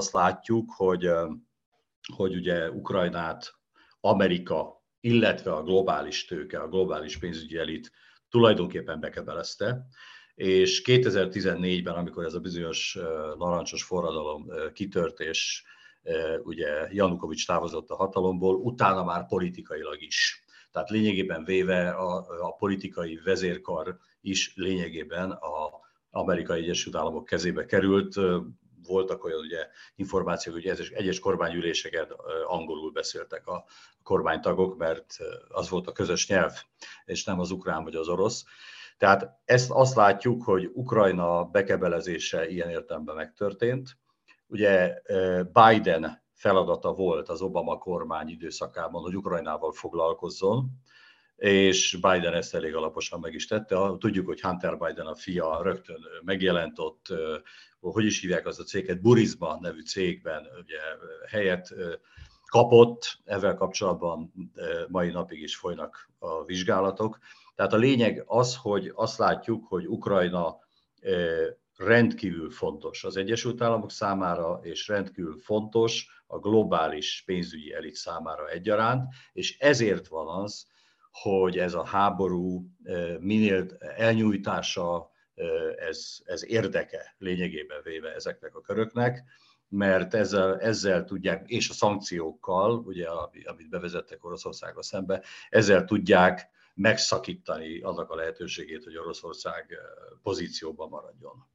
azt látjuk, hogy, hogy ugye Ukrajnát Amerika, illetve a globális tőke, a globális pénzügyi elit tulajdonképpen bekebelezte, és 2014-ben, amikor ez a bizonyos narancsos forradalom kitört, és ugye Janukovics távozott a hatalomból, utána már politikailag is. Tehát lényegében véve a, a politikai vezérkar is lényegében a Amerikai Egyesült Államok kezébe került. Voltak olyan ugye, információk, hogy egyes, egyes kormányüléseket angolul beszéltek a kormánytagok, mert az volt a közös nyelv, és nem az ukrán vagy az orosz. Tehát ezt azt látjuk, hogy Ukrajna bekebelezése ilyen értelemben megtörtént. Ugye Biden feladata volt az Obama kormány időszakában, hogy Ukrajnával foglalkozzon, és Biden ezt elég alaposan meg is tette. Tudjuk, hogy Hunter Biden a fia rögtön megjelent ott, hogy is hívják az a céget, Burisma nevű cégben ugye, helyet kapott, ezzel kapcsolatban mai napig is folynak a vizsgálatok. Tehát a lényeg az, hogy azt látjuk, hogy Ukrajna rendkívül fontos az Egyesült Államok számára, és rendkívül fontos a globális pénzügyi elit számára egyaránt, és ezért van az, hogy ez a háború minél elnyújtása, ez, ez érdeke lényegében véve ezeknek a köröknek, mert ezzel, ezzel tudják, és a szankciókkal, ugye, amit bevezettek Oroszországgal szembe, ezzel tudják megszakítani annak a lehetőségét, hogy Oroszország pozícióban maradjon.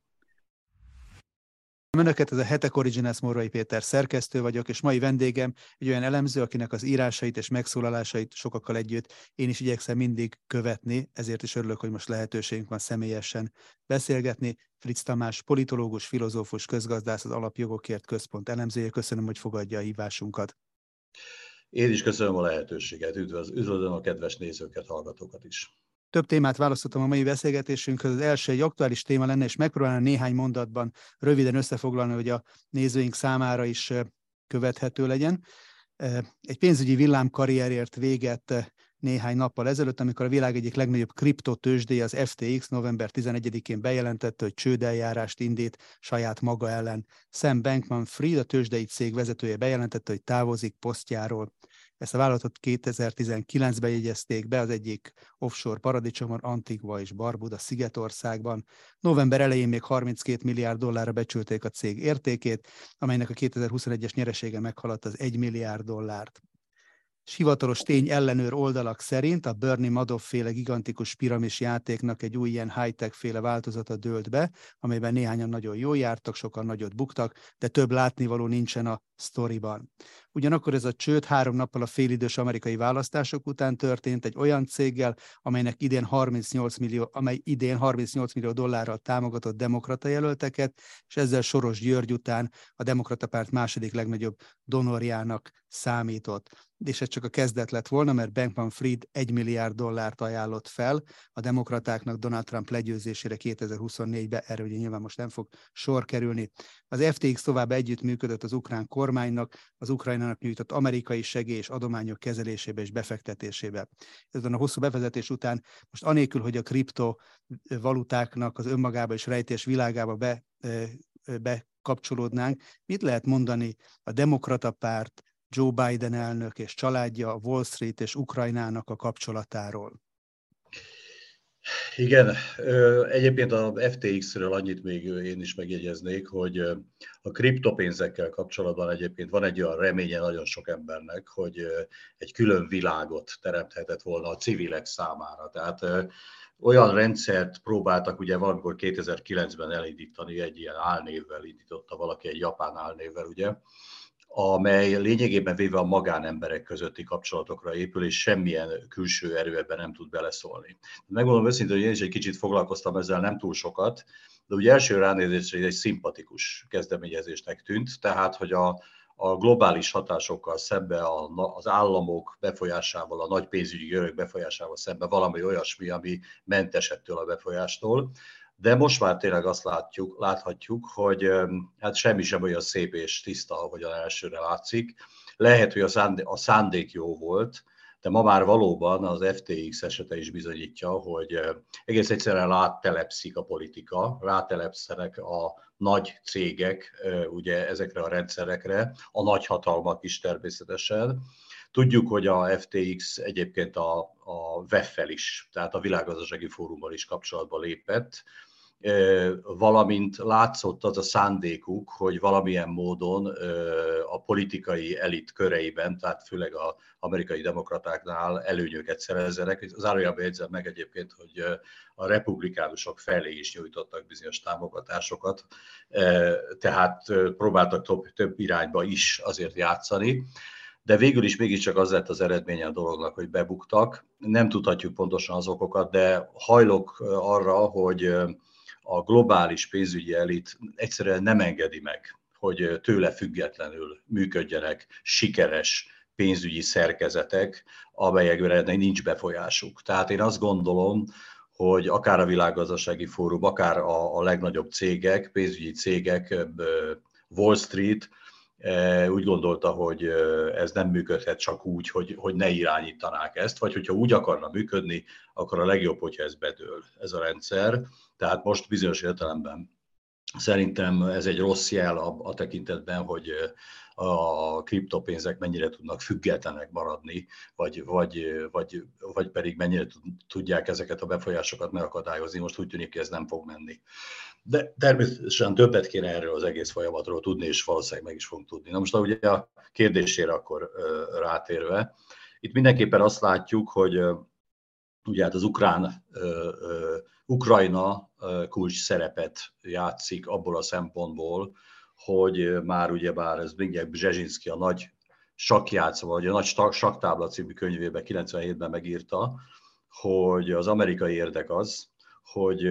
Önöket, ez a Hetek Originals Morvai Péter szerkesztő vagyok, és mai vendégem egy olyan elemző, akinek az írásait és megszólalásait sokakkal együtt én is igyekszem mindig követni, ezért is örülök, hogy most lehetőségünk van személyesen beszélgetni. Fritz Tamás, politológus, filozófus, közgazdász, az Alapjogokért Központ elemzője. Köszönöm, hogy fogadja a hívásunkat. Én is köszönöm a lehetőséget, üdvözlöm a kedves nézőket, hallgatókat is. Több témát választottam a mai beszélgetésünkhöz. Az első egy aktuális téma lenne, és megpróbálom néhány mondatban röviden összefoglalni, hogy a nézőink számára is követhető legyen. Egy pénzügyi villámkarrierért véget néhány nappal ezelőtt, amikor a világ egyik legnagyobb kriptotősdéje, az FTX november 11-én bejelentette, hogy csődeljárást indít saját maga ellen. Sam Bankman-Fried, a tőzsdei cég vezetője bejelentette, hogy távozik posztjáról. Ezt a vállalatot 2019-ben jegyezték be az egyik offshore paradicsomon, Antigua és Barbuda Szigetországban. November elején még 32 milliárd dollárra becsülték a cég értékét, amelynek a 2021-es nyeresége meghaladta az 1 milliárd dollárt és hivatalos tény ellenőr oldalak szerint a Bernie Madoff féle gigantikus piramis játéknak egy új ilyen high-tech féle változata dőlt be, amelyben néhányan nagyon jól jártak, sokan nagyot buktak, de több látnivaló nincsen a sztoriban. Ugyanakkor ez a csőd három nappal a félidős amerikai választások után történt egy olyan céggel, amelynek idén 38 millió, amely idén 38 millió dollárral támogatott demokrata jelölteket, és ezzel Soros György után a demokrata párt második legnagyobb donorjának számított és ez csak a kezdet lett volna, mert Bankman Fried 1 milliárd dollárt ajánlott fel a demokratáknak Donald Trump legyőzésére 2024-ben, erre ugye nyilván most nem fog sor kerülni. Az FTX tovább együttműködött az ukrán kormánynak, az Ukrajnának nyújtott amerikai segély és adományok kezelésébe és befektetésébe. Ezen a hosszú bevezetés után most anélkül, hogy a kriptovalutáknak az önmagába és rejtés világába be, bekapcsolódnánk, mit lehet mondani a demokrata párt, Joe Biden elnök és családja, Wall Street és Ukrajnának a kapcsolatáról. Igen, egyébként a FTX-ről annyit még én is megjegyeznék, hogy a kriptopénzekkel kapcsolatban egyébként van egy olyan reménye nagyon sok embernek, hogy egy külön világot teremthetett volna a civilek számára. Tehát olyan rendszert próbáltak ugye valamikor 2009-ben elindítani, egy ilyen álnévvel indította valaki, egy japán álnévvel, ugye, amely lényegében véve a magánemberek közötti kapcsolatokra épül, és semmilyen külső erő ebben nem tud beleszólni. Megmondom őszintén, hogy én is egy kicsit foglalkoztam ezzel, nem túl sokat, de ugye első ránézésre egy szimpatikus kezdeményezésnek tűnt, tehát hogy a, a globális hatásokkal szembe, a, az államok befolyásával, a nagy pénzügyi görög befolyásával szembe valami olyasmi, ami mentes ettől a befolyástól de most már tényleg azt látjuk, láthatjuk, hogy hát semmi sem olyan szép és tiszta, ahogyan elsőre látszik. Lehet, hogy a szándék, a szándék jó volt, de ma már valóban az FTX esete is bizonyítja, hogy egész egyszerűen rátelepszik a politika, rátelepszenek a nagy cégek ugye ezekre a rendszerekre, a nagy hatalmak is természetesen. Tudjuk, hogy a FTX egyébként a, a WEF-fel is, tehát a Világgazdasági Fórummal is kapcsolatba lépett, valamint látszott az a szándékuk, hogy valamilyen módon a politikai elit köreiben, tehát főleg az amerikai demokratáknál előnyöket szerezzenek. Zárójában jegyzem meg egyébként, hogy a republikánusok felé is nyújtottak bizonyos támogatásokat, tehát próbáltak több, több irányba is azért játszani de végül is mégiscsak az lett az eredménye a dolognak, hogy bebuktak. Nem tudhatjuk pontosan az okokat, de hajlok arra, hogy a globális pénzügyi elit egyszerűen nem engedi meg, hogy tőle függetlenül működjenek sikeres pénzügyi szerkezetek, amelyekre nincs befolyásuk. Tehát én azt gondolom, hogy akár a világgazdasági fórum, akár a, a legnagyobb cégek, pénzügyi cégek, Wall Street úgy gondolta, hogy ez nem működhet csak úgy, hogy, hogy ne irányítanák ezt, vagy hogyha úgy akarna működni, akkor a legjobb, hogyha ez bedől, ez a rendszer. Tehát most bizonyos értelemben szerintem ez egy rossz jel a, a tekintetben, hogy a kriptopénzek mennyire tudnak függetlenek maradni, vagy, vagy, vagy, vagy pedig mennyire tudják ezeket a befolyásokat megakadályozni. Most úgy tűnik, hogy ez nem fog menni. De természetesen többet kéne erről az egész folyamatról tudni, és valószínűleg meg is fogunk tudni. Na most ugye a kérdésére akkor rátérve, itt mindenképpen azt látjuk, hogy ugye hát az ukrán, Ukrajna kulcs szerepet játszik abból a szempontból, hogy már ugye bár ez mindjárt Bzsezsinszki a nagy sakjátszó, vagy a nagy saktábla című könyvében 97-ben megírta, hogy az amerikai érdek az, hogy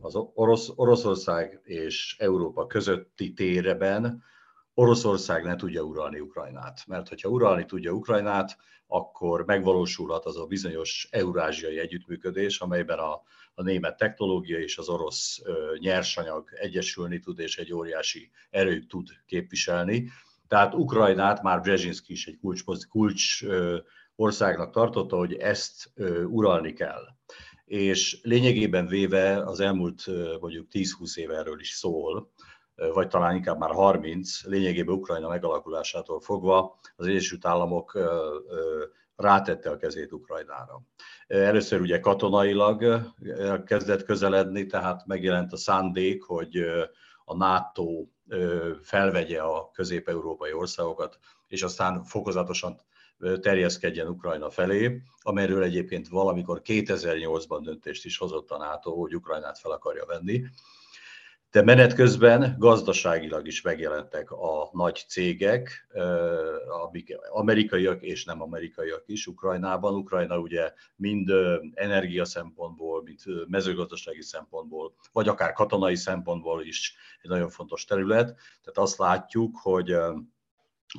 az Orosz, Oroszország és Európa közötti téreben Oroszország ne tudja uralni Ukrajnát. Mert hogyha uralni tudja Ukrajnát, akkor megvalósulhat az a bizonyos eurázsiai együttműködés, amelyben a, a német technológia és az orosz nyersanyag egyesülni tud, és egy óriási erőt tud képviselni. Tehát Ukrajnát már Brzezinski is egy kulcs, kulcs országnak tartotta, hogy ezt uralni kell és lényegében véve az elmúlt mondjuk 10-20 év erről is szól, vagy talán inkább már 30, lényegében Ukrajna megalakulásától fogva az Egyesült Államok rátette a kezét Ukrajnára. Először ugye katonailag kezdett közeledni, tehát megjelent a szándék, hogy a NATO felvegye a közép-európai országokat, és aztán fokozatosan terjeszkedjen Ukrajna felé, amelyről egyébként valamikor 2008-ban döntést is hozott a NATO, hogy Ukrajnát fel akarja venni. De menet közben gazdaságilag is megjelentek a nagy cégek, amik amerikaiak és nem amerikaiak is Ukrajnában. Ukrajna ugye mind energia szempontból, mind mezőgazdasági szempontból, vagy akár katonai szempontból is egy nagyon fontos terület. Tehát azt látjuk, hogy,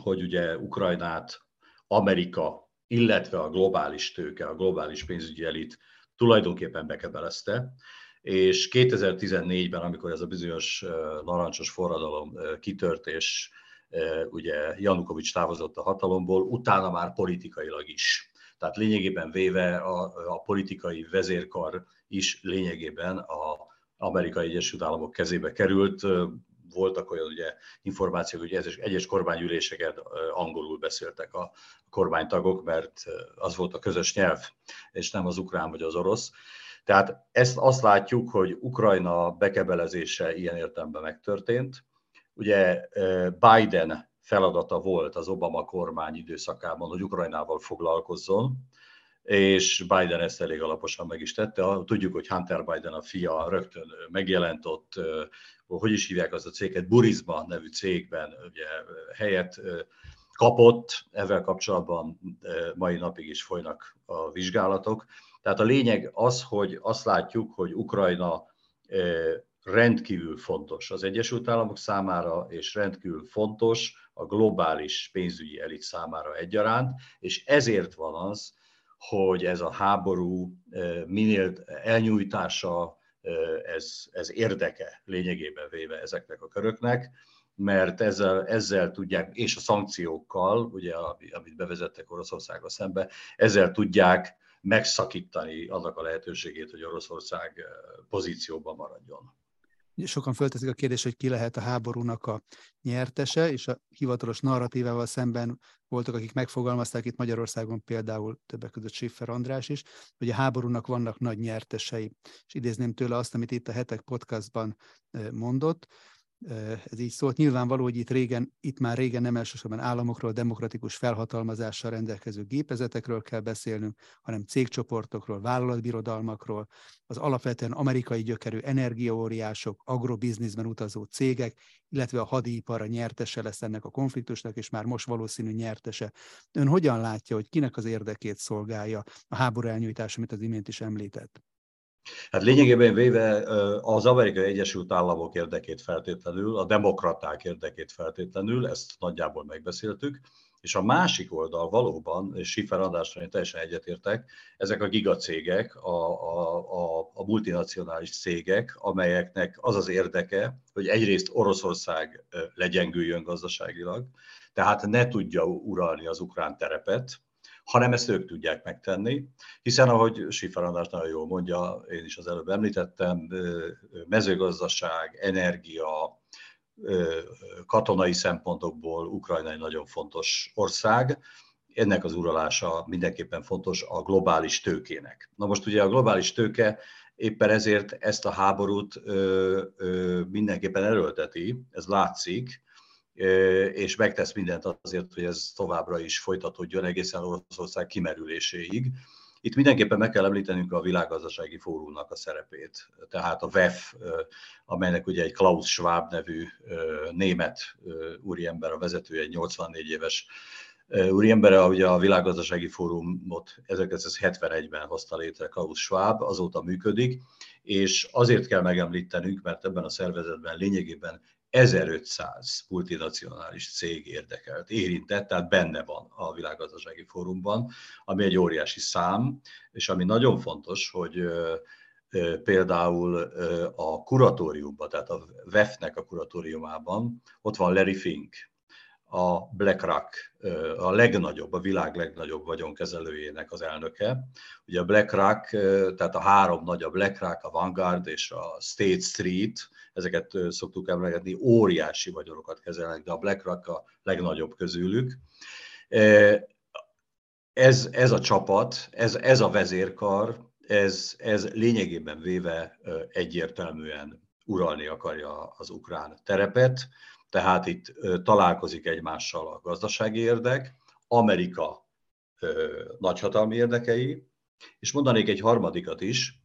hogy ugye Ukrajnát Amerika, illetve a globális tőke, a globális pénzügyi elit tulajdonképpen bekebelezte, és 2014-ben, amikor ez a bizonyos narancsos forradalom kitört, és ugye Janukovics távozott a hatalomból, utána már politikailag is. Tehát lényegében véve a, a politikai vezérkar is lényegében a Amerikai Egyesült Államok kezébe került, voltak olyan ugye, információk, hogy egyes, egyes kormányüléseket angolul beszéltek a kormánytagok, mert az volt a közös nyelv, és nem az ukrán vagy az orosz. Tehát ezt azt látjuk, hogy Ukrajna bekebelezése ilyen értelemben megtörtént. Ugye Biden feladata volt az Obama kormány időszakában, hogy Ukrajnával foglalkozzon, és Biden ezt elég alaposan meg is tette. Tudjuk, hogy Hunter Biden a fia rögtön megjelent ott, hogy is hívják az a céget, Burisma nevű cégben ugye, helyet kapott, ezzel kapcsolatban mai napig is folynak a vizsgálatok. Tehát a lényeg az, hogy azt látjuk, hogy Ukrajna rendkívül fontos az Egyesült Államok számára, és rendkívül fontos a globális pénzügyi elit számára egyaránt, és ezért van az, hogy ez a háború minél elnyújtása, ez, ez érdeke lényegében véve ezeknek a köröknek, mert ezzel, ezzel tudják, és a szankciókkal, ugye, amit bevezettek Oroszországgal szembe, ezzel tudják megszakítani annak a lehetőségét, hogy Oroszország pozícióban maradjon. Sokan fölteszik a kérdést, hogy ki lehet a háborúnak a nyertese, és a hivatalos narratívával szemben voltak, akik megfogalmazták itt Magyarországon például többek között Schiffer András is, hogy a háborúnak vannak nagy nyertesei. És idézném tőle azt, amit itt a Hetek podcastban mondott, ez így szólt. Nyilvánvaló, hogy itt, régen, itt már régen nem elsősorban államokról, demokratikus felhatalmazással rendelkező gépezetekről kell beszélnünk, hanem cégcsoportokról, vállalatbirodalmakról, az alapvetően amerikai gyökerű energiaóriások, agrobizniszben utazó cégek, illetve a hadipar a nyertese lesz ennek a konfliktusnak, és már most valószínű nyertese. Ön hogyan látja, hogy kinek az érdekét szolgálja a háború elnyújtása, amit az imént is említett? Hát lényegében véve az Amerikai Egyesült Államok érdekét feltétlenül, a demokraták érdekét feltétlenül, ezt nagyjából megbeszéltük, és a másik oldal valóban, és Schiffer Andrásra én teljesen egyetértek, ezek a gigacégek, a, a, a, a multinacionális cégek, amelyeknek az az érdeke, hogy egyrészt Oroszország legyengüljön gazdaságilag, tehát ne tudja uralni az ukrán terepet, hanem ezt ők tudják megtenni, hiszen ahogy Sifer András nagyon jól mondja, én is az előbb említettem, mezőgazdaság, energia, katonai szempontokból Ukrajna egy nagyon fontos ország, ennek az uralása mindenképpen fontos a globális tőkének. Na most ugye a globális tőke éppen ezért ezt a háborút ö, ö, mindenképpen erőlteti, ez látszik, és megtesz mindent azért, hogy ez továbbra is folytatódjon egészen Oroszország kimerüléséig. Itt mindenképpen meg kell említenünk a világgazdasági fórumnak a szerepét. Tehát a WEF, amelynek ugye egy Klaus Schwab nevű német úriember a vezetője, egy 84 éves úriember, ugye a világgazdasági fórumot 1971-ben hozta létre Klaus Schwab, azóta működik, és azért kell megemlítenünk, mert ebben a szervezetben lényegében 1500 multinacionális cég érdekelt, érintett, tehát benne van a világgazdasági fórumban, ami egy óriási szám, és ami nagyon fontos, hogy például a kuratóriumban, tehát a WEF-nek a kuratóriumában ott van Larry Fink, a BlackRock, a legnagyobb, a világ legnagyobb vagyonkezelőjének az elnöke. Ugye a BlackRock, tehát a három nagy, a BlackRock, a Vanguard és a State Street, ezeket szoktuk emlegetni, óriási vagyonokat kezelnek, de a BlackRock a legnagyobb közülük. Ez, ez a csapat, ez, ez a vezérkar, ez, ez lényegében véve egyértelműen uralni akarja az ukrán terepet, tehát itt találkozik egymással a gazdasági érdek, Amerika nagyhatalmi érdekei, és mondanék egy harmadikat is,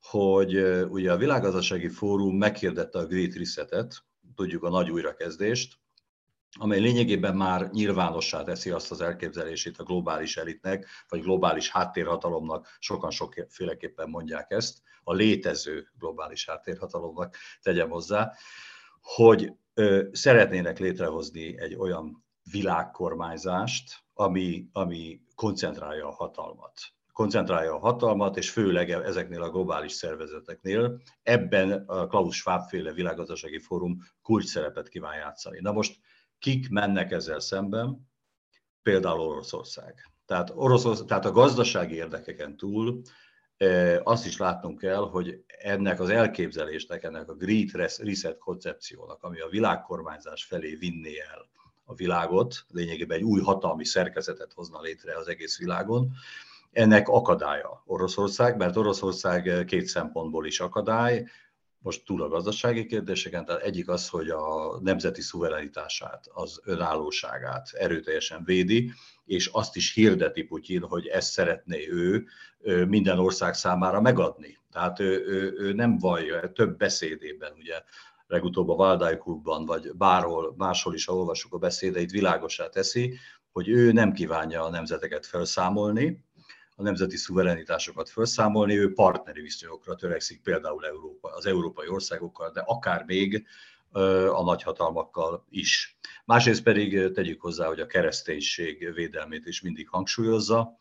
hogy ugye a Világgazdasági Fórum meghirdette a Great Reset-et, tudjuk a nagy újrakezdést, amely lényegében már nyilvánossá teszi azt az elképzelését a globális elitnek, vagy globális háttérhatalomnak, sokan sokféleképpen mondják ezt, a létező globális háttérhatalomnak tegyem hozzá, hogy szeretnének létrehozni egy olyan világkormányzást, ami, ami koncentrálja a hatalmat koncentrálja a hatalmat, és főleg ezeknél a globális szervezeteknél ebben a Klaus Schwab féle világgazdasági fórum kulcs szerepet kíván játszani. Na most kik mennek ezzel szemben? Például Oroszország. Tehát, Oroszország, tehát a gazdasági érdekeken túl e, azt is látnunk kell, hogy ennek az elképzelésnek, ennek a Great Reset koncepciónak, ami a világkormányzás felé vinné el a világot, lényegében egy új hatalmi szerkezetet hozna létre az egész világon, ennek akadálya Oroszország, mert Oroszország két szempontból is akadály, most túl a gazdasági kérdéseken, tehát egyik az, hogy a nemzeti szuverenitását, az önállóságát erőteljesen védi, és azt is hirdeti Putyin, hogy ezt szeretné ő minden ország számára megadni. Tehát ő, ő, ő nem vallja, több beszédében, ugye legutóbb a Valdai Klubban, vagy bárhol máshol is, ha olvassuk a beszédeit, világosá teszi, hogy ő nem kívánja a nemzeteket felszámolni, a nemzeti szuverenitásokat felszámolni, ő partneri viszonyokra törekszik például Európa, az európai országokkal, de akár még a nagyhatalmakkal is. Másrészt pedig tegyük hozzá, hogy a kereszténység védelmét is mindig hangsúlyozza,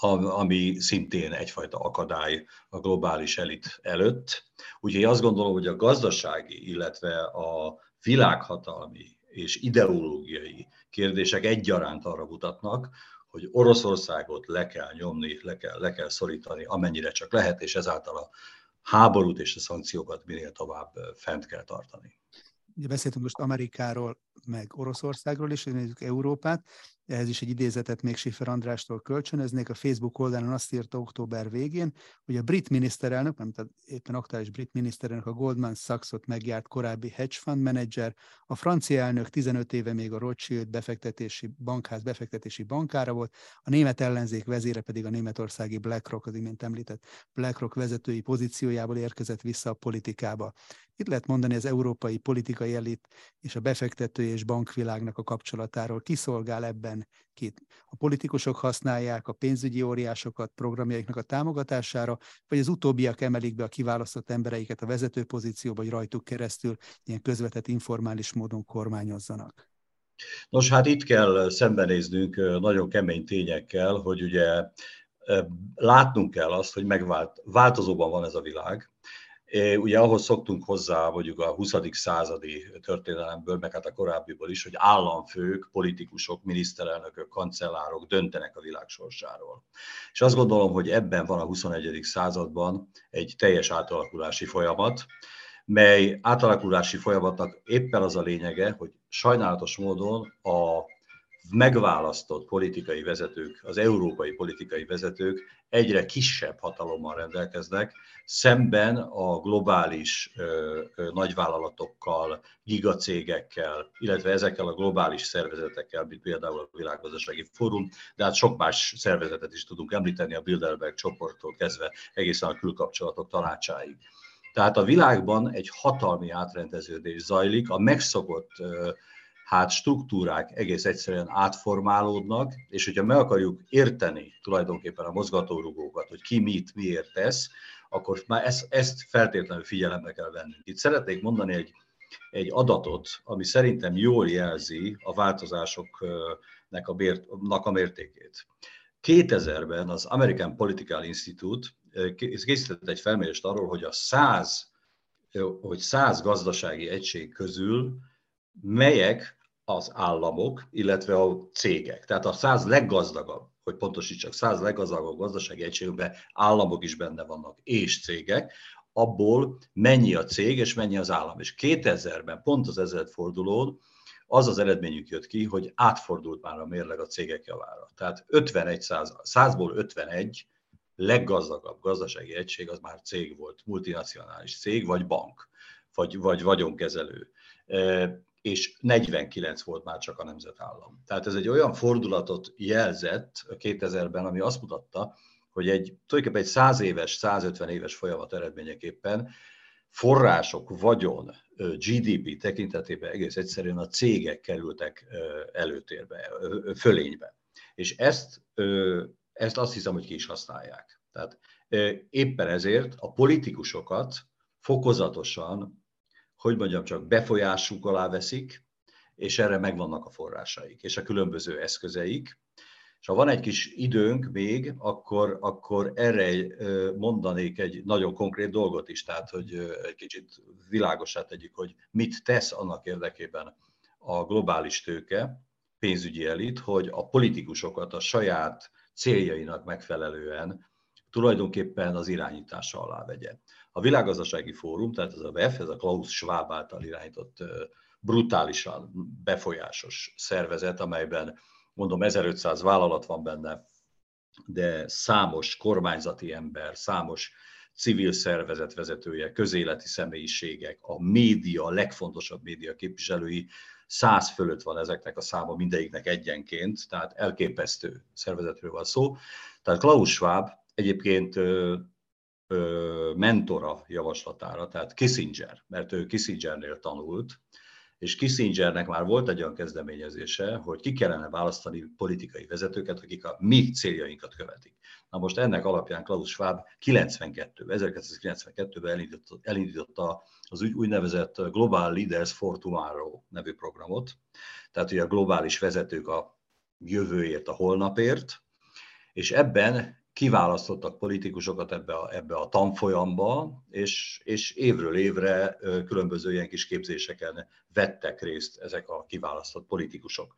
ami szintén egyfajta akadály a globális elit előtt. Úgyhogy azt gondolom, hogy a gazdasági, illetve a világhatalmi és ideológiai kérdések egyaránt arra mutatnak, hogy Oroszországot le kell nyomni, le kell, le kell szorítani, amennyire csak lehet, és ezáltal a háborút és a szankciókat minél tovább fent kell tartani. Ugye beszéltünk most Amerikáról, meg Oroszországról is, nézzük Európát. Ehhez is egy idézetet még Schiffer Andrástól kölcsönöznék. A Facebook oldalon azt írta október végén, hogy a brit miniszterelnök, nem tehát éppen aktuális brit miniszterelnök, a Goldman Sachs-ot megjárt korábbi hedge fund menedzser, a francia elnök 15 éve még a Rothschild befektetési bankház befektetési bankára volt, a német ellenzék vezére pedig a németországi BlackRock, az imént említett BlackRock vezetői pozíciójából érkezett vissza a politikába. Itt lehet mondani az európai politikai elit és a befektető és bankvilágnak a kapcsolatáról. Kiszolgál ebben kit? A politikusok használják a pénzügyi óriásokat programjaiknak a támogatására, vagy az utóbbiak emelik be a kiválasztott embereiket a vezető pozícióba, hogy rajtuk keresztül ilyen közvetett informális módon kormányozzanak? Nos, hát itt kell szembenéznünk nagyon kemény tényekkel, hogy ugye látnunk kell azt, hogy megvált, változóban van ez a világ, Ugye ahhoz szoktunk hozzá, mondjuk a 20. századi történelemből, meg hát a korábbiból is, hogy államfők, politikusok, miniszterelnökök, kancellárok döntenek a világ sorsáról. És azt gondolom, hogy ebben van a 21. században egy teljes átalakulási folyamat, mely átalakulási folyamatnak éppen az a lényege, hogy sajnálatos módon a megválasztott politikai vezetők, az európai politikai vezetők egyre kisebb hatalommal rendelkeznek, szemben a globális ö, ö, nagyvállalatokkal, gigacégekkel, illetve ezekkel a globális szervezetekkel, mint például a Világgazdasági Fórum, de hát sok más szervezetet is tudunk említeni, a Bilderberg csoporttól kezdve egészen a külkapcsolatok tanácsáig. Tehát a világban egy hatalmi átrendeződés zajlik, a megszokott hát struktúrák egész egyszerűen átformálódnak, és hogyha meg akarjuk érteni tulajdonképpen a mozgatórugókat, hogy ki mit, miért tesz, akkor már ezt, ezt feltétlenül figyelembe kell vennünk. Itt szeretnék mondani egy, egy adatot, ami szerintem jól jelzi a változásoknak a, bért, a mértékét. 2000-ben az American Political Institute eh, készített egy felmérést arról, hogy a 100, hogy 100 gazdasági egység közül melyek az államok, illetve a cégek. Tehát a száz leggazdagabb, hogy pontosítsak, száz leggazdagabb gazdasági egységben államok is benne vannak, és cégek, abból mennyi a cég és mennyi az állam. És 2000-ben, pont az ezredfordulón, az az eredményük jött ki, hogy átfordult már a mérleg a cégek javára. Tehát 51 száz, 100-ból 51 leggazdagabb gazdasági egység az már cég volt, multinacionális cég, vagy bank, vagy, vagy vagyonkezelő és 49 volt már csak a nemzetállam. Tehát ez egy olyan fordulatot jelzett 2000-ben, ami azt mutatta, hogy egy tulajdonképpen egy 100 éves, 150 éves folyamat eredményeképpen források, vagyon, GDP tekintetében egész egyszerűen a cégek kerültek előtérbe, fölénybe. És ezt, ezt azt hiszem, hogy ki is használják. Tehát éppen ezért a politikusokat fokozatosan hogy mondjam csak, befolyásuk alá veszik, és erre megvannak a forrásaik, és a különböző eszközeik. És ha van egy kis időnk még, akkor, akkor erre mondanék egy nagyon konkrét dolgot is, tehát hogy egy kicsit világosát tegyük, hogy mit tesz annak érdekében a globális tőke, pénzügyi elit, hogy a politikusokat a saját céljainak megfelelően tulajdonképpen az irányítása alá vegye. A Világgazdasági Fórum, tehát ez a WEF, ez a Klaus Schwab által irányított brutálisan befolyásos szervezet, amelyben mondom 1500 vállalat van benne, de számos kormányzati ember, számos civil szervezet vezetője, közéleti személyiségek, a média, a legfontosabb média képviselői, száz fölött van ezeknek a száma mindegyiknek egyenként, tehát elképesztő szervezetről van szó. Tehát Klaus Schwab egyébként mentora javaslatára, tehát Kissinger, mert ő Kissingernél tanult, és Kissingernek már volt egy olyan kezdeményezése, hogy ki kellene választani politikai vezetőket, akik a mi céljainkat követik. Na most ennek alapján Klaus Schwab 92, 1992-ben elindította, elindította az úgynevezett Global Leaders for Tomorrow nevű programot, tehát hogy a globális vezetők a jövőért, a holnapért, és ebben kiválasztottak politikusokat ebbe a, ebbe a tanfolyamba, és, és évről évre különböző ilyen kis képzéseken vettek részt ezek a kiválasztott politikusok.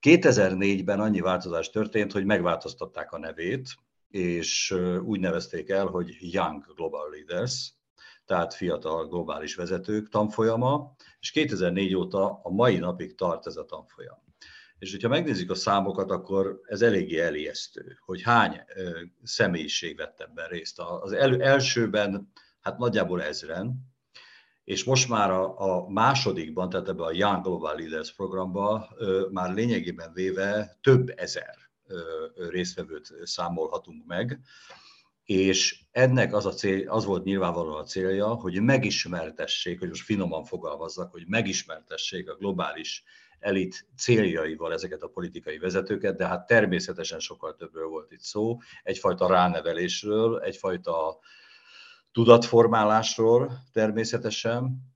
2004-ben annyi változás történt, hogy megváltoztatták a nevét, és úgy nevezték el, hogy Young Global Leaders, tehát fiatal globális vezetők tanfolyama, és 2004 óta a mai napig tart ez a tanfolyam. És hogyha megnézzük a számokat, akkor ez eléggé elijesztő, hogy hány személyiség vett ebben részt. Az el, elsőben hát nagyjából ezren, és most már a, a másodikban, tehát ebben a Young Global Leaders programban már lényegében véve több ezer résztvevőt számolhatunk meg, és ennek az, a cél, az volt nyilvánvalóan a célja, hogy megismertessék, hogy most finoman fogalmazzak, hogy megismertessék a globális elit céljaival ezeket a politikai vezetőket, de hát természetesen sokkal többről volt itt szó, egyfajta ránevelésről, egyfajta tudatformálásról természetesen,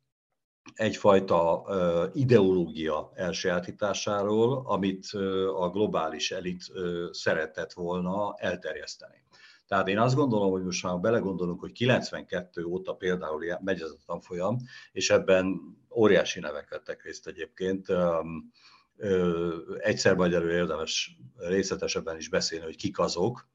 egyfajta ideológia elsajátításáról, amit a globális elit szeretett volna elterjeszteni. Tehát én azt gondolom, hogy most már belegondolunk, hogy 92 óta például megy ez a tanfolyam, és ebben óriási nevek vettek részt egyébként. Egyszer majd elő érdemes részletesebben is beszélni, hogy kik azok.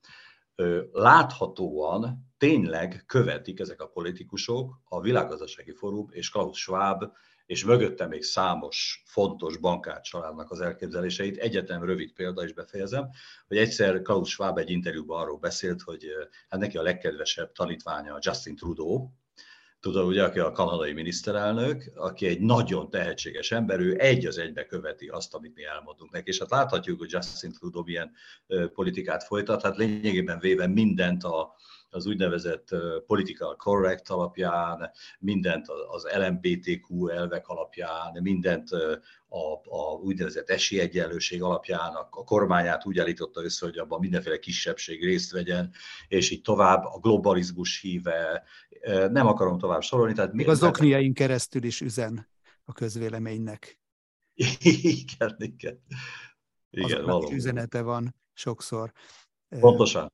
Láthatóan tényleg követik ezek a politikusok a Világgazdasági Fórum és Klaus Schwab és mögötte még számos fontos bankárcsaládnak az elképzeléseit. Egyetem rövid példa is befejezem, hogy egyszer Klaus Schwab egy interjúban arról beszélt, hogy hát neki a legkedvesebb tanítványa Justin Trudeau, tudod, ugye, aki a kanadai miniszterelnök, aki egy nagyon tehetséges ember, ő egy az egybe követi azt, amit mi elmondunk neki. És hát láthatjuk, hogy Justin Trudeau milyen politikát folytat, hát lényegében véve mindent a, az úgynevezett political correct alapján, mindent az LMBTQ elvek alapján, mindent a, a úgynevezett esélyegyenlőség alapján a, kormányát úgy állította össze, hogy abban mindenféle kisebbség részt vegyen, és így tovább a globalizmus híve, nem akarom tovább sorolni. Tehát Még az okniain keresztül is üzen a közvéleménynek. Igen, igen. Igen, üzenete van sokszor. Pontosan.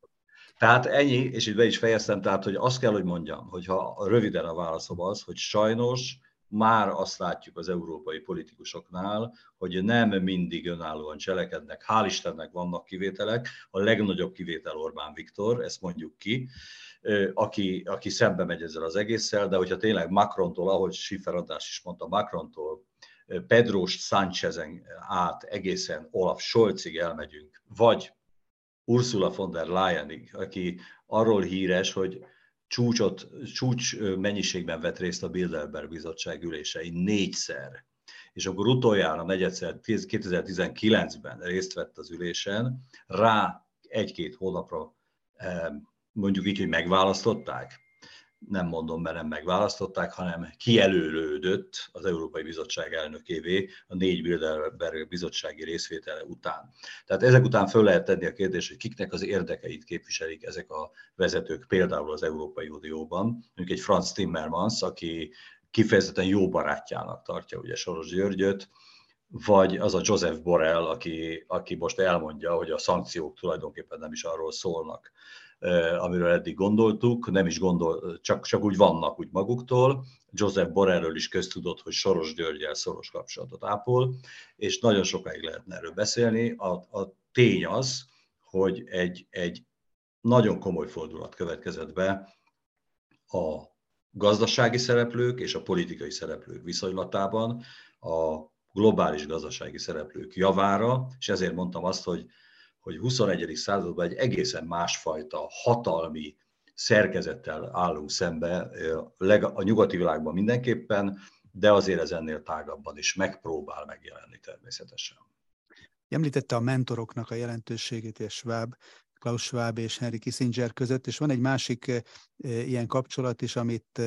Tehát ennyi, és itt be is fejeztem, tehát hogy azt kell, hogy mondjam, hogyha röviden a válaszom az, hogy sajnos már azt látjuk az európai politikusoknál, hogy nem mindig önállóan cselekednek. Hál' Istennek vannak kivételek, a legnagyobb kivétel Orbán Viktor, ezt mondjuk ki, aki, aki szembe megy ezzel az egésszel, de hogyha tényleg Macrontól, ahogy Schiffer András is mondta, Macrontól Pedro Sánchezen át egészen Olaf Scholzig elmegyünk, vagy Ursula von der Leyenig, aki arról híres, hogy csúcsot, csúcs mennyiségben vett részt a Bilderberg bizottság ülésein négyszer. És akkor utoljára, negyedszer, 2019-ben részt vett az ülésen, rá egy-két hónapra mondjuk így, hogy megválasztották, nem mondom, mert nem megválasztották, hanem kijelölődött az Európai Bizottság elnökévé a négy Bilderberg bizottsági részvétele után. Tehát ezek után föl lehet tenni a kérdést, hogy kiknek az érdekeit képviselik ezek a vezetők, például az Európai Unióban. Mondjuk egy Franz Timmermans, aki kifejezetten jó barátjának tartja ugye Soros Györgyöt, vagy az a Joseph Borrell, aki, aki most elmondja, hogy a szankciók tulajdonképpen nem is arról szólnak, amiről eddig gondoltuk, nem is gondol, csak, csak úgy vannak úgy maguktól. Joseph Borrellről is köztudott, hogy Soros Györgyel szoros kapcsolatot ápol, és nagyon sokáig lehetne erről beszélni. A, a tény az, hogy egy, egy nagyon komoly fordulat következett be a gazdasági szereplők és a politikai szereplők viszonylatában, a globális gazdasági szereplők javára, és ezért mondtam azt, hogy hogy 21. században egy egészen másfajta hatalmi szerkezettel állunk szembe, a nyugati világban mindenképpen, de azért ez ennél tágabban is megpróbál megjelenni természetesen. Említette a mentoroknak a jelentőségét, és Schwab, Klaus Schwab és Henry Kissinger között, és van egy másik ilyen kapcsolat is, amit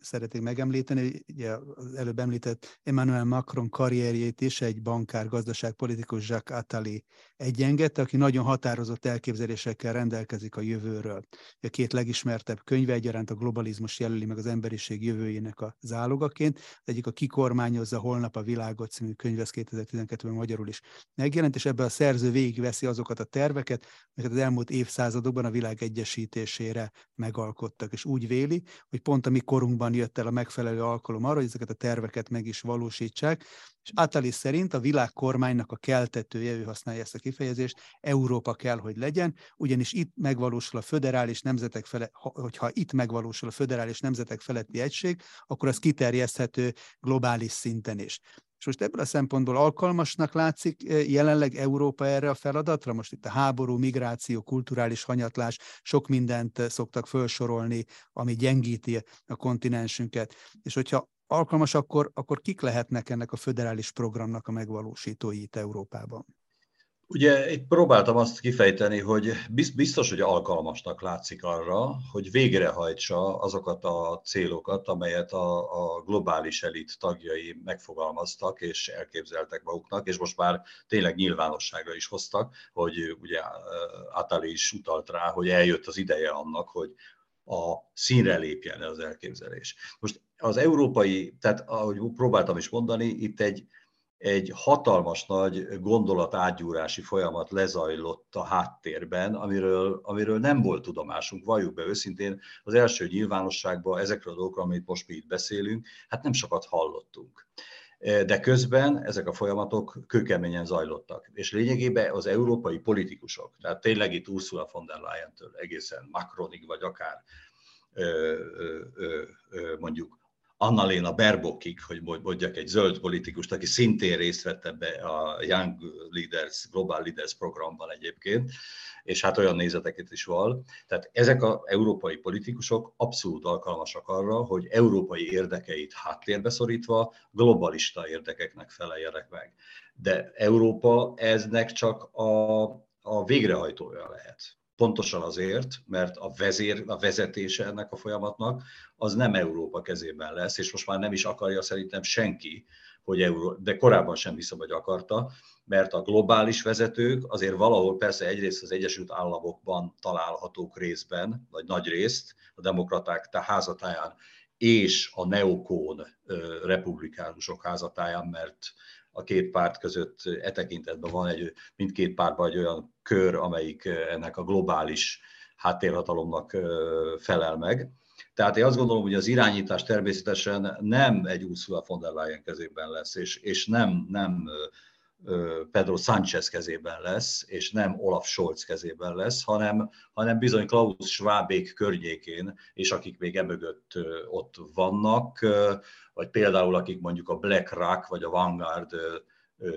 szeretnék megemlíteni. Ugye az előbb említett Emmanuel Macron karrierjét is egy bankár, gazdaságpolitikus Jacques Attali egyengette, aki nagyon határozott elképzelésekkel rendelkezik a jövőről. A két legismertebb könyve egyaránt a globalizmus jelöli meg az emberiség jövőjének a zálogaként. Az egyik a Kikormányozza holnap a világot című könyv, ez 2012-ben magyarul is megjelent, és ebben a szerző végigveszi azokat a terveket, amiket az elmúlt évszázadokban a világ egyesítésére megalkottak, és úgy véli, hogy pont a mi korunkban jött el a megfelelő alkalom arra, hogy ezeket a terveket meg is valósítsák. És Atali szerint a világ kormánynak a keltetője, ő használja ezt a kifejezést, Európa kell, hogy legyen, ugyanis itt megvalósul a föderális nemzetek fele, hogyha itt megvalósul a föderális nemzetek feletti egység, akkor az kiterjeszthető globális szinten is. És most ebből a szempontból alkalmasnak látszik eh, jelenleg Európa erre a feladatra? Most itt a háború, migráció, kulturális hanyatlás, sok mindent eh, szoktak felsorolni, ami gyengíti a kontinensünket. És hogyha alkalmas, akkor, akkor kik lehetnek ennek a föderális programnak a megvalósítói itt Európában? Ugye itt próbáltam azt kifejteni, hogy biztos, hogy alkalmasnak látszik arra, hogy végrehajtsa azokat a célokat, amelyet a, a globális elit tagjai megfogalmaztak és elképzeltek maguknak, és most már tényleg nyilvánosságra is hoztak, hogy ugye Atali is utalt rá, hogy eljött az ideje annak, hogy a színre lépjen az elképzelés. Most az európai, tehát ahogy próbáltam is mondani, itt egy, egy hatalmas nagy gondolat átgyúrási folyamat lezajlott a háttérben, amiről, amiről nem volt tudomásunk, valljuk be őszintén, az első nyilvánosságban ezekről a dolgokról, amit most mi itt beszélünk, hát nem sokat hallottunk. De közben ezek a folyamatok kőkeményen zajlottak. És lényegében az európai politikusok, tehát tényleg itt Ursula von der Leyen-től egészen Macronig, vagy akár mondjuk Annalena Berbokig, hogy mondjak egy zöld politikust, aki szintén részt vett ebbe a Young Leaders, Global Leaders programban egyébként, és hát olyan nézeteket is van. Tehát ezek az európai politikusok abszolút alkalmasak arra, hogy európai érdekeit háttérbe szorítva globalista érdekeknek feleljenek meg. De Európa eznek csak a, a végrehajtója lehet. Pontosan azért, mert a, vezér, a vezetése ennek a folyamatnak az nem Európa kezében lesz, és most már nem is akarja szerintem senki, hogy Euró, de korábban sem hiszem, hogy akarta, mert a globális vezetők azért valahol persze egyrészt az Egyesült Államokban találhatók részben, vagy nagy részt, a demokraták házatáján és a neokón republikánusok házatáján, mert a két párt között e tekintetben van egy, mindkét pártban egy olyan kör, amelyik ennek a globális háttérhatalomnak felel meg. Tehát én azt gondolom, hogy az irányítás természetesen nem egy Ursula von der Leyen kezében lesz, és, és nem, nem Pedro Sánchez kezében lesz, és nem Olaf Scholz kezében lesz, hanem, hanem bizony Klaus Schwabék környékén, és akik még emögött ott vannak, vagy például akik mondjuk a BlackRock vagy a Vanguard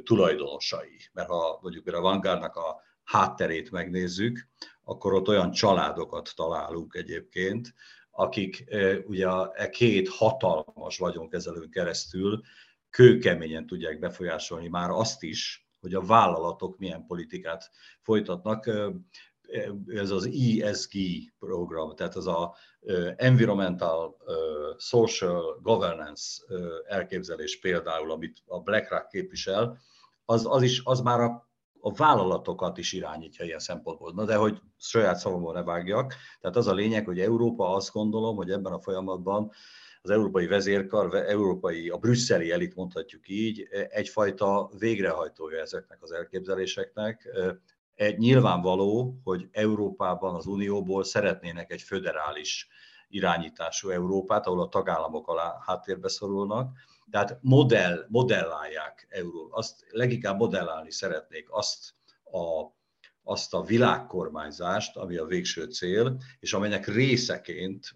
tulajdonosai. Mert ha mondjuk a Vanguardnak a hátterét megnézzük, akkor ott olyan családokat találunk egyébként, akik ugye e két hatalmas vagyonkezelőn keresztül kőkeményen tudják befolyásolni már azt is, hogy a vállalatok milyen politikát folytatnak. Ez az ESG program, tehát az a Environmental Social Governance elképzelés például, amit a BlackRock képvisel, az, az, is, az már a, a vállalatokat is irányítja ilyen szempontból. Na de hogy saját szavamból ne vágjak, tehát az a lényeg, hogy Európa azt gondolom, hogy ebben a folyamatban az európai vezérkar, európai, a brüsszeli elit mondhatjuk így, egyfajta végrehajtója ezeknek az elképzeléseknek. Egy nyilvánvaló, hogy Európában, az Unióból szeretnének egy föderális irányítású Európát, ahol a tagállamok alá háttérbe szorulnak, tehát modell, modellálják Euró, azt leginkább modellálni szeretnék azt a azt a világkormányzást, ami a végső cél, és amelynek részeként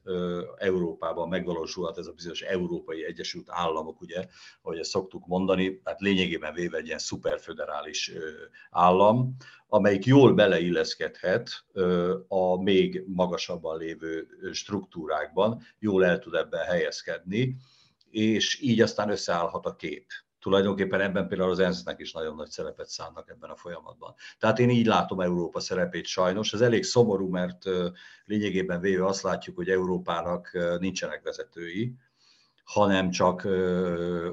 Európában megvalósulhat ez a bizonyos Európai Egyesült Államok, ugye, ahogy ezt szoktuk mondani, hát lényegében véve egy ilyen szuperföderális állam, amelyik jól beleilleszkedhet a még magasabban lévő struktúrákban, jól el tud ebben helyezkedni, és így aztán összeállhat a kép tulajdonképpen ebben például az ENSZ-nek is nagyon nagy szerepet szánnak ebben a folyamatban. Tehát én így látom Európa szerepét sajnos. Ez elég szomorú, mert lényegében véve azt látjuk, hogy Európának nincsenek vezetői, hanem csak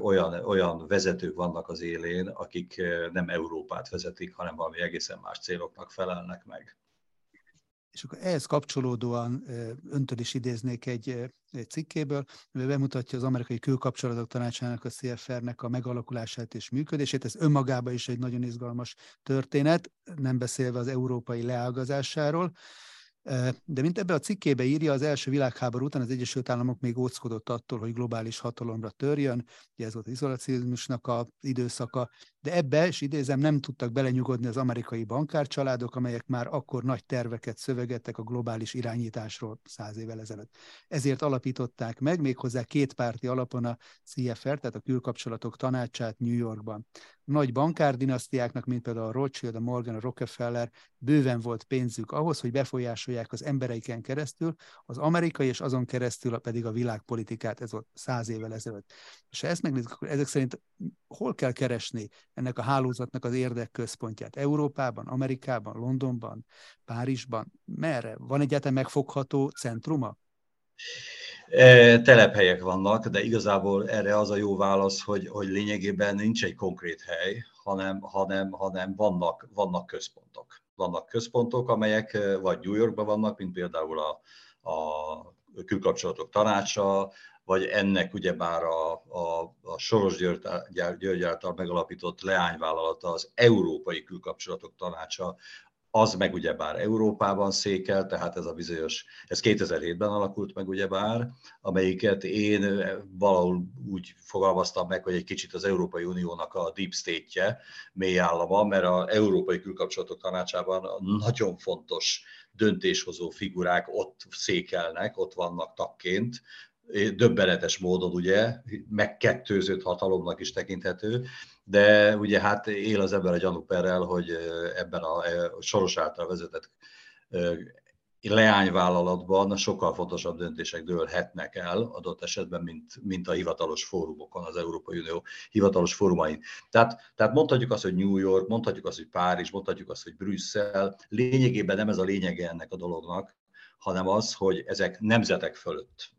olyan, olyan vezetők vannak az élén, akik nem Európát vezetik, hanem valami egészen más céloknak felelnek meg. És akkor ehhez kapcsolódóan öntől is idéznék egy, egy cikkéből, ami bemutatja az amerikai külkapcsolatok tanácsának, a CFR-nek a megalakulását és működését. Ez önmagában is egy nagyon izgalmas történet, nem beszélve az európai leágazásáról. De mint ebbe a cikkébe írja, az első világháború után az Egyesült Államok még óckodott attól, hogy globális hatalomra törjön, ugye ez volt az izolacionizmusnak az időszaka, de ebbe, és idézem, nem tudtak belenyugodni az amerikai bankárcsaládok, amelyek már akkor nagy terveket szövegettek a globális irányításról száz évvel ezelőtt. Ezért alapították meg méghozzá kétpárti alapon a CFR, tehát a külkapcsolatok tanácsát New Yorkban nagy bankárdinasztiáknak, mint például a Rothschild, a Morgan, a Rockefeller, bőven volt pénzük ahhoz, hogy befolyásolják az embereiken keresztül, az amerikai és azon keresztül pedig a világpolitikát, ez volt száz évvel ezelőtt. És ha ezt megnézzük, akkor ezek szerint hol kell keresni ennek a hálózatnak az érdekközpontját? Európában, Amerikában, Londonban, Párizsban? Merre? Van egyáltalán megfogható centruma? Telephelyek vannak, de igazából erre az a jó válasz, hogy, hogy lényegében nincs egy konkrét hely, hanem, hanem, hanem vannak, vannak központok. Vannak központok, amelyek vagy New Yorkban vannak, mint például a, a külkapcsolatok tanácsa, vagy ennek ugyebár a, a, a Soros György, által megalapított leányvállalata, az Európai Külkapcsolatok Tanácsa, az meg ugyebár Európában székel, tehát ez a bizonyos, ez 2007-ben alakult meg ugyebár, amelyiket én valahol úgy fogalmaztam meg, hogy egy kicsit az Európai Uniónak a deep state-je, mély állama, mert az Európai Külkapcsolatok Tanácsában nagyon fontos döntéshozó figurák ott székelnek, ott vannak tagként, döbbenetes módon ugye, megkettőzött hatalomnak is tekinthető, de ugye hát él az ember a gyanúperrel, hogy ebben a Soros által vezetett leányvállalatban sokkal fontosabb döntések dőlhetnek el adott esetben, mint, mint a hivatalos fórumokon, az Európai Unió hivatalos fórumain. Tehát, tehát mondhatjuk azt, hogy New York, mondhatjuk azt, hogy Párizs, mondhatjuk azt, hogy Brüsszel. Lényegében nem ez a lényege ennek a dolognak, hanem az, hogy ezek nemzetek fölött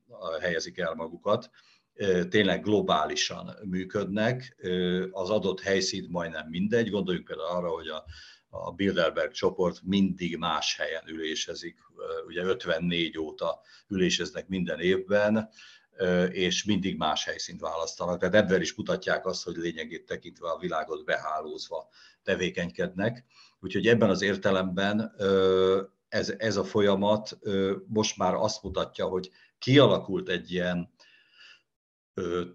helyezik el magukat, tényleg globálisan működnek, az adott helyszín majdnem mindegy, gondoljunk például arra, hogy a, a Bilderberg csoport mindig más helyen ülésezik, ugye 54 óta üléseznek minden évben, és mindig más helyszínt választanak. Tehát ebben is mutatják azt, hogy lényegét tekintve a világot behálózva tevékenykednek. Úgyhogy ebben az értelemben ez, ez a folyamat most már azt mutatja, hogy kialakult egy ilyen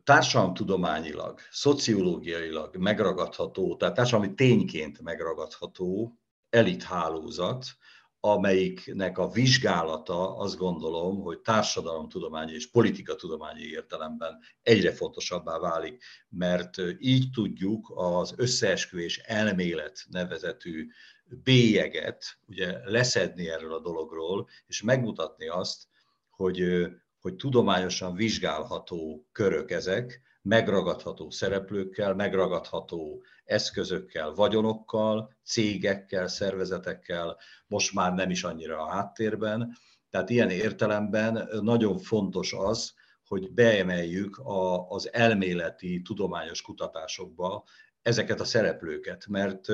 társadalomtudományilag, szociológiailag megragadható, tehát társadalmi tényként megragadható elithálózat, amelyiknek a vizsgálata azt gondolom, hogy társadalomtudományi és politikatudományi értelemben egyre fontosabbá válik, mert így tudjuk az összeesküvés elmélet nevezetű bélyeget ugye leszedni erről a dologról, és megmutatni azt, hogy, hogy tudományosan vizsgálható körök ezek, megragadható szereplőkkel, megragadható eszközökkel, vagyonokkal, cégekkel, szervezetekkel, most már nem is annyira a háttérben. Tehát ilyen értelemben nagyon fontos az, hogy beemeljük a, az elméleti tudományos kutatásokba ezeket a szereplőket, mert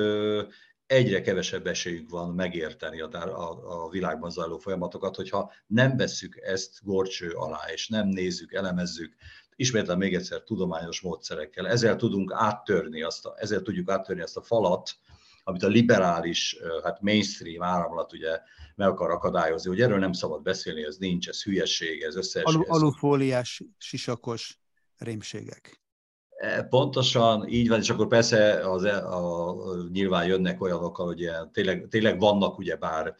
egyre kevesebb esélyünk van megérteni a, a, a világban zajló folyamatokat, hogyha nem vesszük ezt gorcső alá, és nem nézzük, elemezzük, ismétlem még egyszer tudományos módszerekkel. Ezzel tudunk áttörni azt a, ezzel tudjuk áttörni azt a falat, amit a liberális, hát mainstream áramlat ugye meg akar akadályozni, hogy erről nem szabad beszélni, ez nincs, ez hülyeség, ez összeesküvés. Alu, alufóliás, sisakos rémségek. Pontosan így van, és akkor persze az, e, a, a, nyilván jönnek olyanok, hogy tényleg, tényleg vannak ugye bár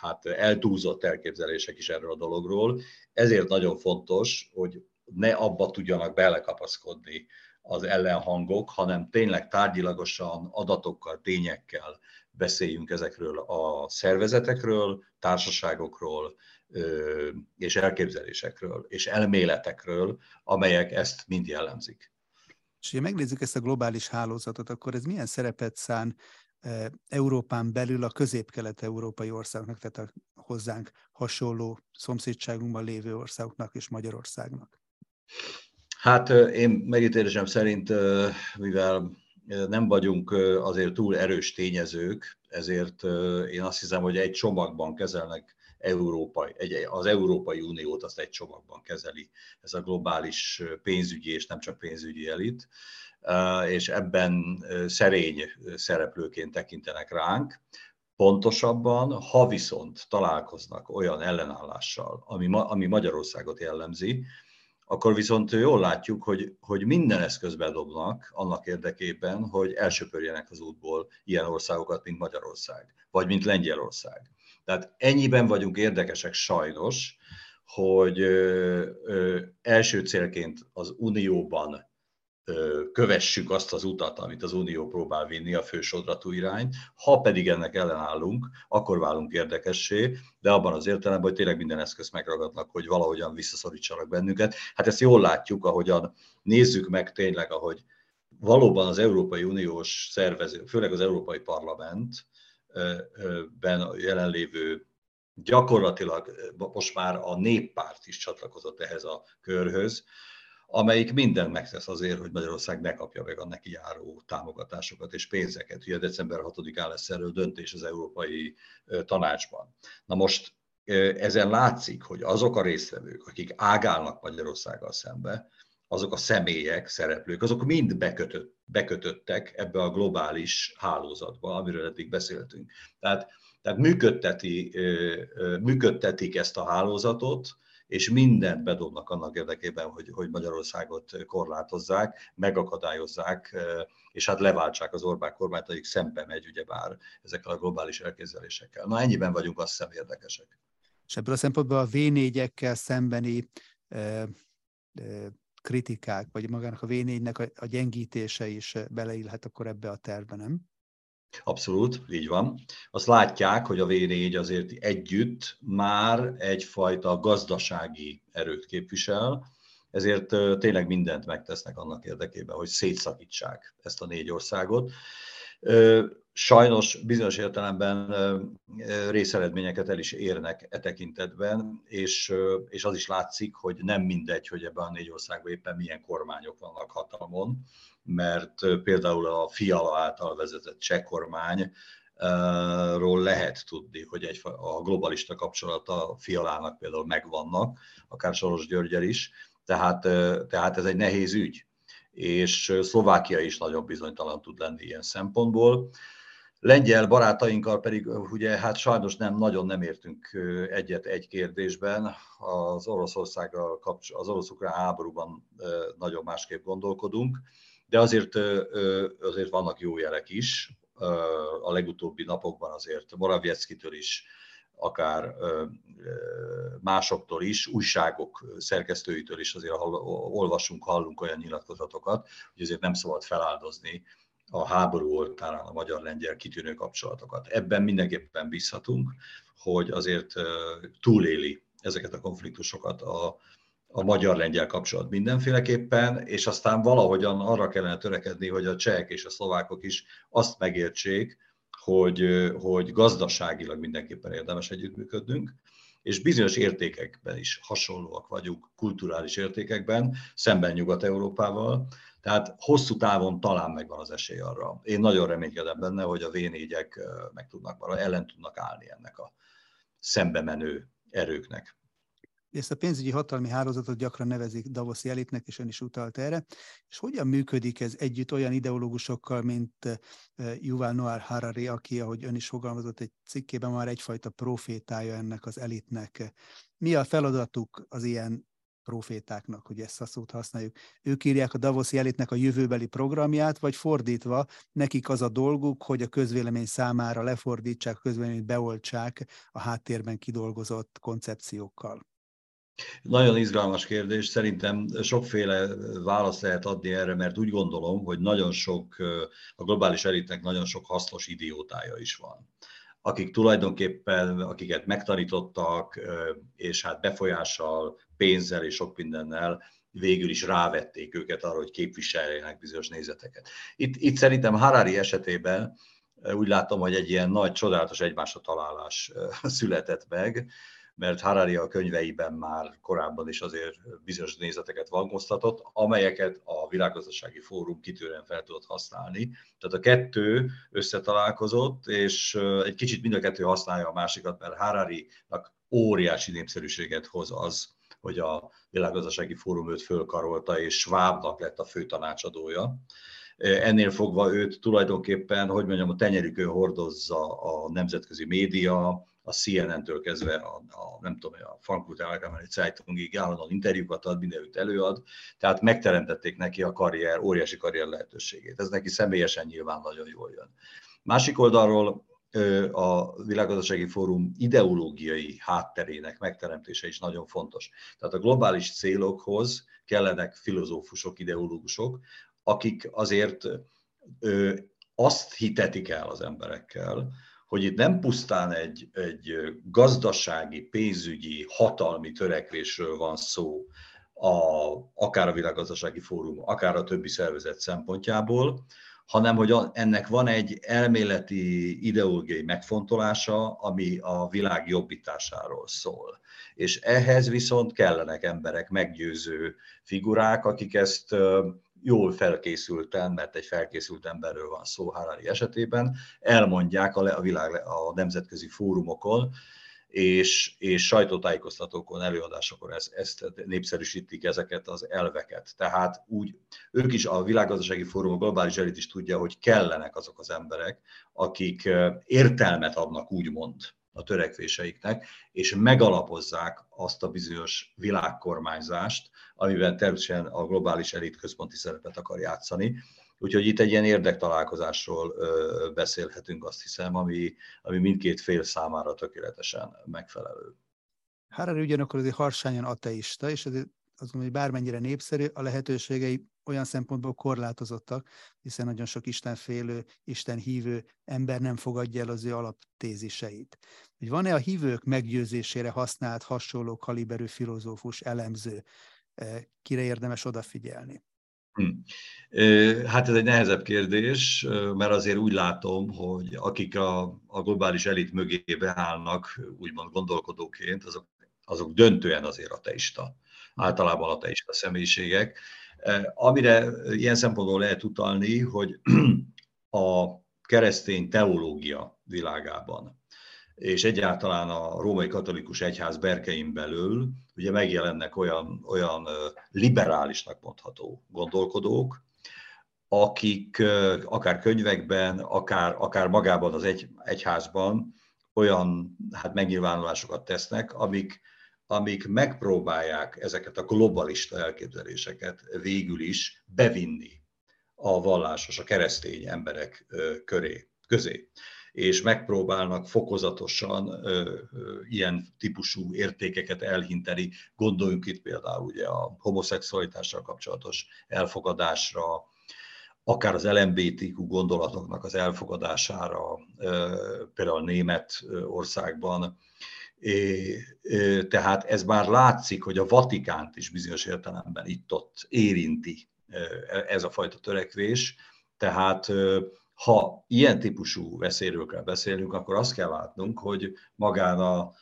hát eltúlzott elképzelések is erről a dologról. Ezért nagyon fontos, hogy ne abba tudjanak belekapaszkodni az ellenhangok, hanem tényleg tárgyilagosan, adatokkal, tényekkel beszéljünk ezekről a szervezetekről, társaságokról, és elképzelésekről, és elméletekről, amelyek ezt mind jellemzik. És ha megnézzük ezt a globális hálózatot, akkor ez milyen szerepet szán Európán belül a közép-kelet-európai országoknak, tehát a hozzánk hasonló szomszédságunkban lévő országoknak és Magyarországnak? Hát én megítélésem szerint, mivel nem vagyunk azért túl erős tényezők, ezért én azt hiszem, hogy egy csomagban kezelnek Európai, egy, az Európai Uniót azt egy csomagban kezeli ez a globális pénzügyi és nem csak pénzügyi elit, és ebben szerény szereplőként tekintenek ránk. Pontosabban, ha viszont találkoznak olyan ellenállással, ami, ami Magyarországot jellemzi, akkor viszont jól látjuk, hogy, hogy minden eszközbe dobnak annak érdekében, hogy elsöpörjenek az útból ilyen országokat, mint Magyarország, vagy mint Lengyelország. Tehát ennyiben vagyunk érdekesek sajnos, hogy ö, ö, első célként az Unióban kövessük azt az utat, amit az Unió próbál vinni, a fősodratú irányt. Ha pedig ennek ellenállunk, akkor válunk érdekessé, de abban az értelemben, hogy tényleg minden eszközt megragadnak, hogy valahogyan visszaszorítsanak bennünket. Hát ezt jól látjuk, ahogyan nézzük meg tényleg, ahogy valóban az Európai Uniós szervező, főleg az Európai Parlament, ben jelenlévő gyakorlatilag most már a néppárt is csatlakozott ehhez a körhöz, amelyik mindent megtesz azért, hogy Magyarország ne kapja meg a neki járó támogatásokat és pénzeket. Ugye december 6-án lesz erről döntés az Európai Tanácsban. Na most ezen látszik, hogy azok a résztvevők, akik ágálnak Magyarországgal szembe, azok a személyek, szereplők, azok mind bekötött, bekötöttek ebbe a globális hálózatba, amiről eddig beszéltünk. Tehát, tehát működteti, működtetik ezt a hálózatot, és mindent bedobnak annak érdekében, hogy, hogy Magyarországot korlátozzák, megakadályozzák, és hát leváltsák az Orbán kormányt, akik szembe megy ugyebár ezekkel a globális elképzelésekkel. Na ennyiben vagyunk azt hiszem érdekesek. És ebből a szempontból a V4-ekkel szembeni e, e, kritikák, vagy magának a V4-nek a, a gyengítése is beleillhet akkor ebbe a tervbe, nem? Abszolút, így van. Azt látják, hogy a V4 azért együtt már egyfajta gazdasági erőt képvisel, ezért tényleg mindent megtesznek annak érdekében, hogy szétszakítsák ezt a négy országot. Sajnos bizonyos értelemben részeredményeket el is érnek e tekintetben, és, és az is látszik, hogy nem mindegy, hogy ebben a négy országban éppen milyen kormányok vannak hatalmon, mert például a Fiala által vezetett cseh kormány ról lehet tudni, hogy egy, a globalista kapcsolata Fialának például megvannak, akár Soros Györgyel is, tehát, tehát ez egy nehéz ügy, és Szlovákia is nagyon bizonytalan tud lenni ilyen szempontból. Lengyel barátainkkal pedig ugye hát sajnos nem nagyon nem értünk egyet egy kérdésben. Az Oroszországgal az orosz-ukrán háborúban nagyon másképp gondolkodunk, de azért, azért vannak jó jelek is. A legutóbbi napokban azért Moraviecki-től is, akár másoktól is, újságok szerkesztőitől is azért olvasunk, hallunk olyan nyilatkozatokat, hogy azért nem szabad feláldozni a háború oltárán a magyar-lengyel kitűnő kapcsolatokat. Ebben mindenképpen bízhatunk, hogy azért túléli ezeket a konfliktusokat a, a magyar-lengyel kapcsolat mindenféleképpen, és aztán valahogyan arra kellene törekedni, hogy a csehek és a szlovákok is azt megértsék, hogy, hogy gazdaságilag mindenképpen érdemes együttműködnünk, és bizonyos értékekben is hasonlóak vagyunk, kulturális értékekben, szemben Nyugat-Európával, tehát hosszú távon talán megvan az esély arra. Én nagyon reménykedem benne, hogy a V4-ek meg tudnak maradni, ellen tudnak állni ennek a szembe menő erőknek. Ezt a pénzügyi hatalmi hálózatot gyakran nevezik Davoszi elitnek, és ön is utalt erre. És hogyan működik ez együtt olyan ideológusokkal, mint Yuval Noah Harari, aki, ahogy ön is fogalmazott egy cikkében, már egyfajta profétája ennek az elitnek. Mi a feladatuk az ilyen profétáknak, hogy ezt a szót használjuk. Ők írják a Davoszi elitnek a jövőbeli programját, vagy fordítva, nekik az a dolguk, hogy a közvélemény számára lefordítsák, a közvéleményt beoltsák a háttérben kidolgozott koncepciókkal. Nagyon izgalmas kérdés. Szerintem sokféle választ lehet adni erre, mert úgy gondolom, hogy nagyon sok, a globális elitnek nagyon sok hasznos idiótája is van akik tulajdonképpen, akiket megtanítottak, és hát befolyással, pénzzel és sok mindennel végül is rávették őket arra, hogy képviseljenek bizonyos nézeteket. Itt, itt szerintem Harari esetében úgy látom, hogy egy ilyen nagy, csodálatos egymásra találás született meg, mert Harari a könyveiben már korábban is azért bizonyos nézeteket vangoztatott, amelyeket a Világgazdasági Fórum kitűrően fel tudott használni. Tehát a kettő összetalálkozott, és egy kicsit mind a kettő használja a másikat, mert Harari-nak óriási népszerűséget hoz az, hogy a Világgazdasági Fórum őt fölkarolta, és Schwabnak lett a fő tanácsadója ennél fogva őt tulajdonképpen, hogy mondjam, a tenyerükön hordozza a nemzetközi média, a CNN-től kezdve a, a nem tudom, a Frankfurt Allgemeine Zeitungig állandóan interjúkat ad, mindenütt előad, tehát megteremtették neki a karrier, óriási karrier lehetőségét. Ez neki személyesen nyilván nagyon jól jön. Másik oldalról a Világgazdasági Fórum ideológiai hátterének megteremtése is nagyon fontos. Tehát a globális célokhoz kellenek filozófusok, ideológusok, akik azért azt hitetik el az emberekkel, hogy itt nem pusztán egy, egy gazdasági, pénzügyi, hatalmi törekvésről van szó, a, akár a Világgazdasági Fórum, akár a többi szervezet szempontjából, hanem hogy ennek van egy elméleti ideológiai megfontolása, ami a világ jobbításáról szól. És ehhez viszont kellenek emberek, meggyőző figurák, akik ezt jól felkészülten, mert egy felkészült emberről van szó Harari esetében, elmondják a, a világ a nemzetközi fórumokon, és, és sajtótájékoztatókon, előadásokon ezt, ezt népszerűsítik ezeket az elveket. Tehát úgy, ők is, a világgazdasági fórum, a globális elit is tudja, hogy kellenek azok az emberek, akik értelmet adnak, úgymond, a törekvéseiknek, és megalapozzák azt a bizonyos világkormányzást, amiben természetesen a globális elit központi szerepet akar játszani. Úgyhogy itt egy ilyen érdektalálkozásról beszélhetünk, azt hiszem, ami, ami mindkét fél számára tökéletesen megfelelő. Harari ugyanakkor azért harsányan ateista, és azért azt gondolom, hogy bármennyire népszerű, a lehetőségei olyan szempontból korlátozottak, hiszen nagyon sok istenfélő, Isten hívő ember nem fogadja el az ő alaptéziseit. Hogy van-e a hívők meggyőzésére használt hasonló kaliberű filozófus, elemző, kire érdemes odafigyelni? Hm. Hát ez egy nehezebb kérdés, mert azért úgy látom, hogy akik a, a globális elit mögé beállnak, úgymond gondolkodóként, azok, azok döntően azért ateista, általában ateista személyiségek. Amire ilyen szempontból lehet utalni, hogy a keresztény teológia világában és egyáltalán a római katolikus egyház berkein belül ugye megjelennek olyan, olyan liberálisnak mondható gondolkodók, akik akár könyvekben, akár, akár magában az egy, egyházban olyan hát megnyilvánulásokat tesznek, amik, amik megpróbálják ezeket a globalista elképzeléseket végül is bevinni a vallásos, a keresztény emberek köré, közé és megpróbálnak fokozatosan ilyen típusú értékeket elhinteni. Gondoljunk itt például ugye a homoszexualitással kapcsolatos elfogadásra, akár az LMBTQ gondolatoknak az elfogadására, például német országban. É, tehát ez már látszik, hogy a Vatikánt is bizonyos értelemben itt-ott érinti ez a fajta törekvés, tehát ha ilyen típusú veszélyről kell beszélnünk, akkor azt kell látnunk, hogy magán a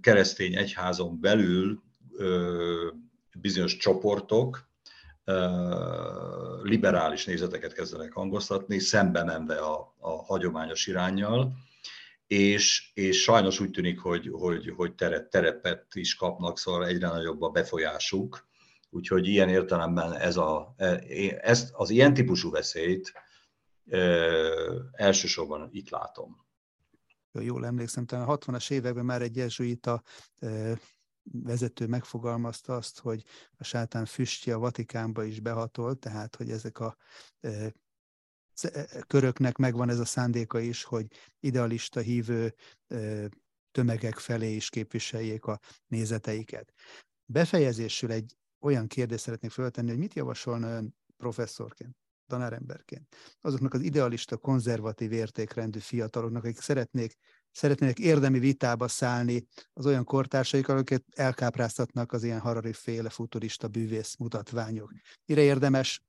keresztény egyházon belül bizonyos csoportok liberális nézeteket kezdenek hangoztatni, szembe menve a, a hagyományos irányjal, és, és sajnos úgy tűnik, hogy, hogy, hogy teret, terepet is kapnak, szóval egyre nagyobb a befolyásuk, úgyhogy ilyen értelemben ez a, e, ezt, az ilyen típusú veszélyt elsősorban itt látom. Jól emlékszem, talán a 60-as években már egy jezsuita vezető megfogalmazta azt, hogy a sátán füstje a Vatikánba is behatolt, tehát hogy ezek a köröknek megvan ez a szándéka is, hogy idealista hívő tömegek felé is képviseljék a nézeteiket. Befejezésül egy olyan kérdést szeretnék föltenni, hogy mit javasolna ön professzorként? Tanáremberként. Azoknak az idealista, konzervatív értékrendű fiataloknak, akik szeretnék, szeretnének érdemi vitába szállni az olyan kortársaikkal, akiket elkápráztatnak az ilyen Harari féle futurista bűvész mutatványok. Mire érdemes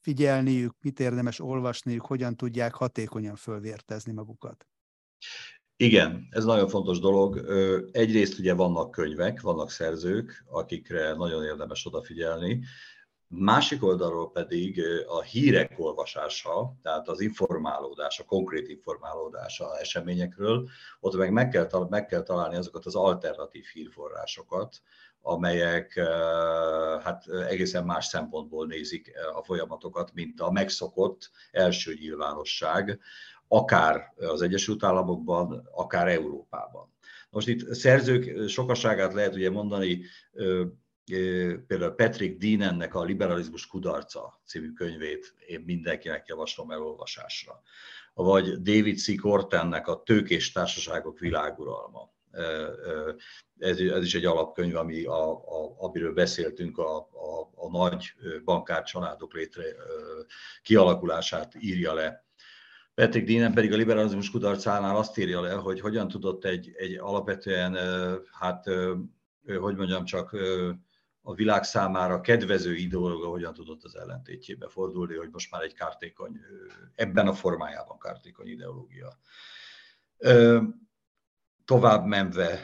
figyelniük, mit érdemes olvasniuk, hogyan tudják hatékonyan fölvértezni magukat? Igen, ez nagyon fontos dolog. Egyrészt ugye vannak könyvek, vannak szerzők, akikre nagyon érdemes odafigyelni. Másik oldalról pedig a hírek olvasása, tehát az informálódás, a konkrét informálódás a eseményekről, ott meg meg kell, meg kell találni azokat az alternatív hírforrásokat, amelyek hát egészen más szempontból nézik a folyamatokat, mint a megszokott első nyilvánosság, akár az Egyesült Államokban, akár Európában. Most itt szerzők sokaságát lehet ugye mondani, például Patrick Deanennek a Liberalizmus kudarca című könyvét én mindenkinek javaslom elolvasásra. Vagy David C. Cortennek a Tőkés társaságok világuralma. Ez, ez is egy alapkönyv, ami a, a, amiről beszéltünk, a, a, a nagy bankár családok létre kialakulását írja le. Patrick Deanen pedig a liberalizmus kudarcánál azt írja le, hogy hogyan tudott egy, egy alapvetően, hát, hogy mondjam, csak a világ számára kedvező ideológia hogyan tudott az ellentétjébe fordulni, hogy most már egy kártékony, ebben a formájában kártékony ideológia. Tovább menve,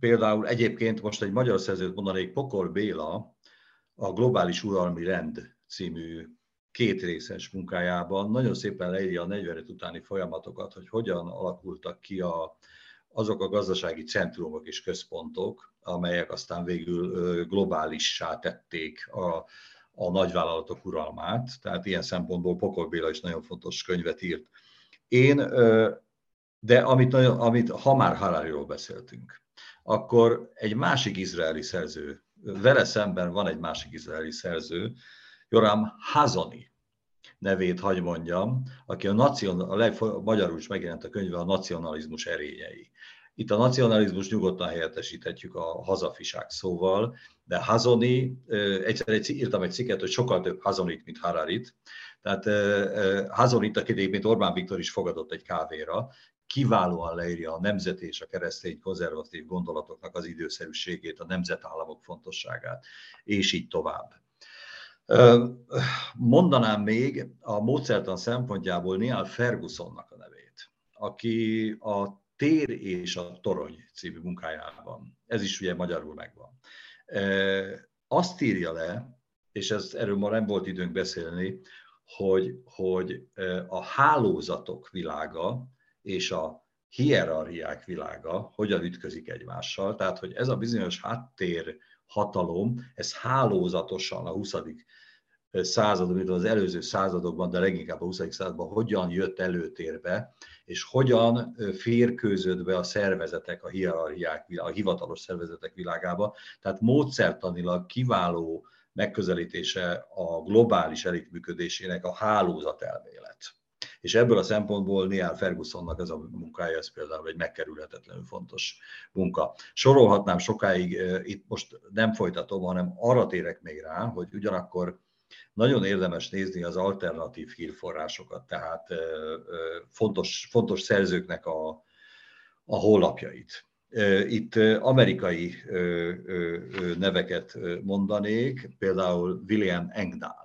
például egyébként most egy magyar szerzőt mondanék, Pokol Béla a Globális Uralmi Rend című két részes munkájában nagyon szépen leírja a 45 utáni folyamatokat, hogy hogyan alakultak ki a, azok a gazdasági centrumok és központok, amelyek aztán végül globálissá tették a, a nagyvállalatok uralmát. Tehát ilyen szempontból Pokol Béla is nagyon fontos könyvet írt. Én, de amit, nagyon, amit ha már Harariról beszéltünk, akkor egy másik izraeli szerző, vele szemben van egy másik izraeli szerző, Joram Hazoni nevét hagy mondjam, aki a, nacion, a leg, magyarul is megjelent a könyve a nacionalizmus erényei. Itt a nacionalizmus nyugodtan helyettesíthetjük a hazafiság szóval, de Hazoni, egyszer egy, írtam egy cikket, hogy sokkal több Hazonit, mint Hararit. Tehát Hazonit, akit egyébként Orbán Viktor is fogadott egy kávéra, kiválóan leírja a nemzeti és a keresztény konzervatív gondolatoknak az időszerűségét, a nemzetállamok fontosságát, és így tovább. Mondanám még a módszertan szempontjából Neil Fergusonnak a nevét, aki a Tér és a Torony című munkájában, ez is ugye magyarul megvan, azt írja le, és ez, erről ma nem volt időnk beszélni, hogy, hogy a hálózatok világa és a hierarchiák világa hogyan ütközik egymással. Tehát, hogy ez a bizonyos háttér hatalom, ez hálózatosan a 20. században, az előző századokban, de leginkább a 20. században hogyan jött előtérbe, és hogyan férkőzött be a szervezetek, a hierarchiák, a hivatalos szervezetek világába. Tehát módszertanilag kiváló megközelítése a globális elit működésének a hálózatelmélet. És ebből a szempontból Neil Fergusonnak ez a munkája, ez például egy megkerülhetetlenül fontos munka. Sorolhatnám sokáig, itt most nem folytatom, hanem arra térek még rá, hogy ugyanakkor nagyon érdemes nézni az alternatív hírforrásokat, tehát fontos, fontos szerzőknek a, a honlapjait. Itt amerikai neveket mondanék, például William Engdahl,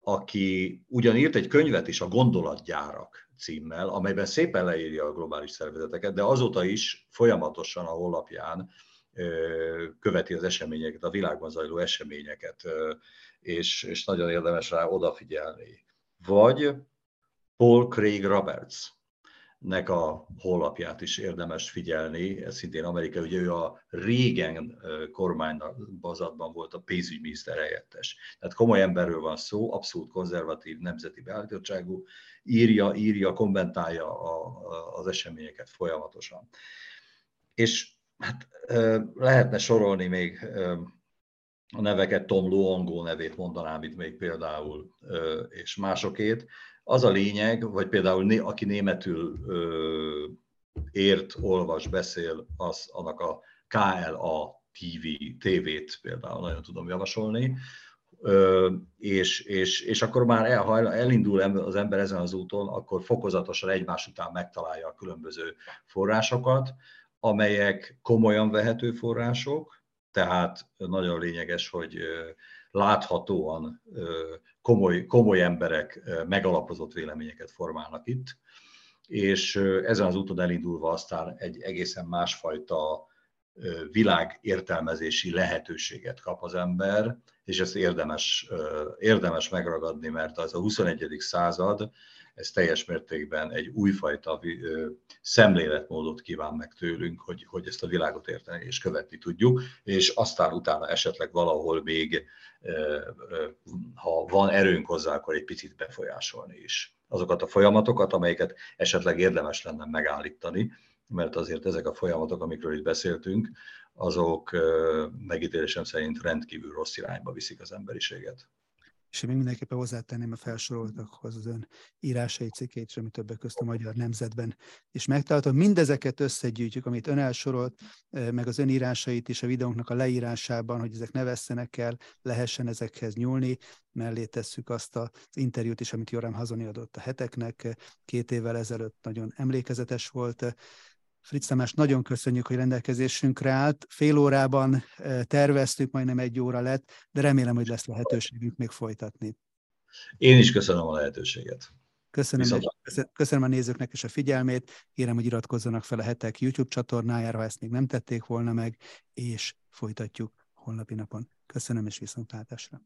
aki ugyan írt egy könyvet is, a Gondolatgyárak címmel, amelyben szépen leírja a globális szervezeteket, de azóta is folyamatosan a honlapján követi az eseményeket, a világban zajló eseményeket, és, és nagyon érdemes rá odafigyelni. Vagy Paul Craig Roberts, nek a honlapját is érdemes figyelni, ez szintén Amerika, ugye ő a régen kormánybazatban volt a pénzügyminiszter helyettes. Tehát komoly emberről van szó, abszolút konzervatív, nemzeti beállítottságú, írja, írja, kommentálja a, az eseményeket folyamatosan. És hát lehetne sorolni még a neveket, Tom Luongo nevét mondanám itt még például, és másokét. Az a lényeg, vagy például aki németül ért, olvas, beszél, az annak a KLA TV, TV-t például nagyon tudom javasolni, és, és, és akkor már el, ha elindul az ember ezen az úton, akkor fokozatosan egymás után megtalálja a különböző forrásokat, amelyek komolyan vehető források, tehát nagyon lényeges, hogy láthatóan komoly, komoly emberek megalapozott véleményeket formálnak itt, és ezen az úton elindulva aztán egy egészen másfajta világ értelmezési lehetőséget kap az ember, és ezt érdemes, érdemes megragadni, mert az a 21. század, ez teljes mértékben egy újfajta szemléletmódot kíván meg tőlünk, hogy, hogy ezt a világot érteni és követni tudjuk, és aztán utána esetleg valahol még, ha van erőnk hozzá, akkor egy picit befolyásolni is azokat a folyamatokat, amelyeket esetleg érdemes lenne megállítani, mert azért ezek a folyamatok, amikről itt beszéltünk, azok megítélésem szerint rendkívül rossz irányba viszik az emberiséget. És még mindenképpen hozzátenném a felsoroltakhoz az ön írásai cikkét, ami többek közt a Magyar Nemzetben is megtaláltam. Mindezeket összegyűjtjük, amit ön elsorolt, meg az ön írásait is a videónknak a leírásában, hogy ezek ne vesztenek el, lehessen ezekhez nyúlni. Mellé tesszük azt az interjút is, amit Joram Hazoni adott a heteknek két évvel ezelőtt, nagyon emlékezetes volt Fritz Tamás, nagyon köszönjük, hogy rendelkezésünkre állt. Fél órában eh, terveztük, majdnem egy óra lett, de remélem, hogy lesz lehetőségünk még folytatni. Én is köszönöm a lehetőséget. Köszönöm, és köszönöm a nézőknek is a figyelmét. Kérem, hogy iratkozzanak fel a hetek YouTube csatornájára, ha ezt még nem tették volna meg, és folytatjuk holnapi napon. Köszönöm, és viszontlátásra.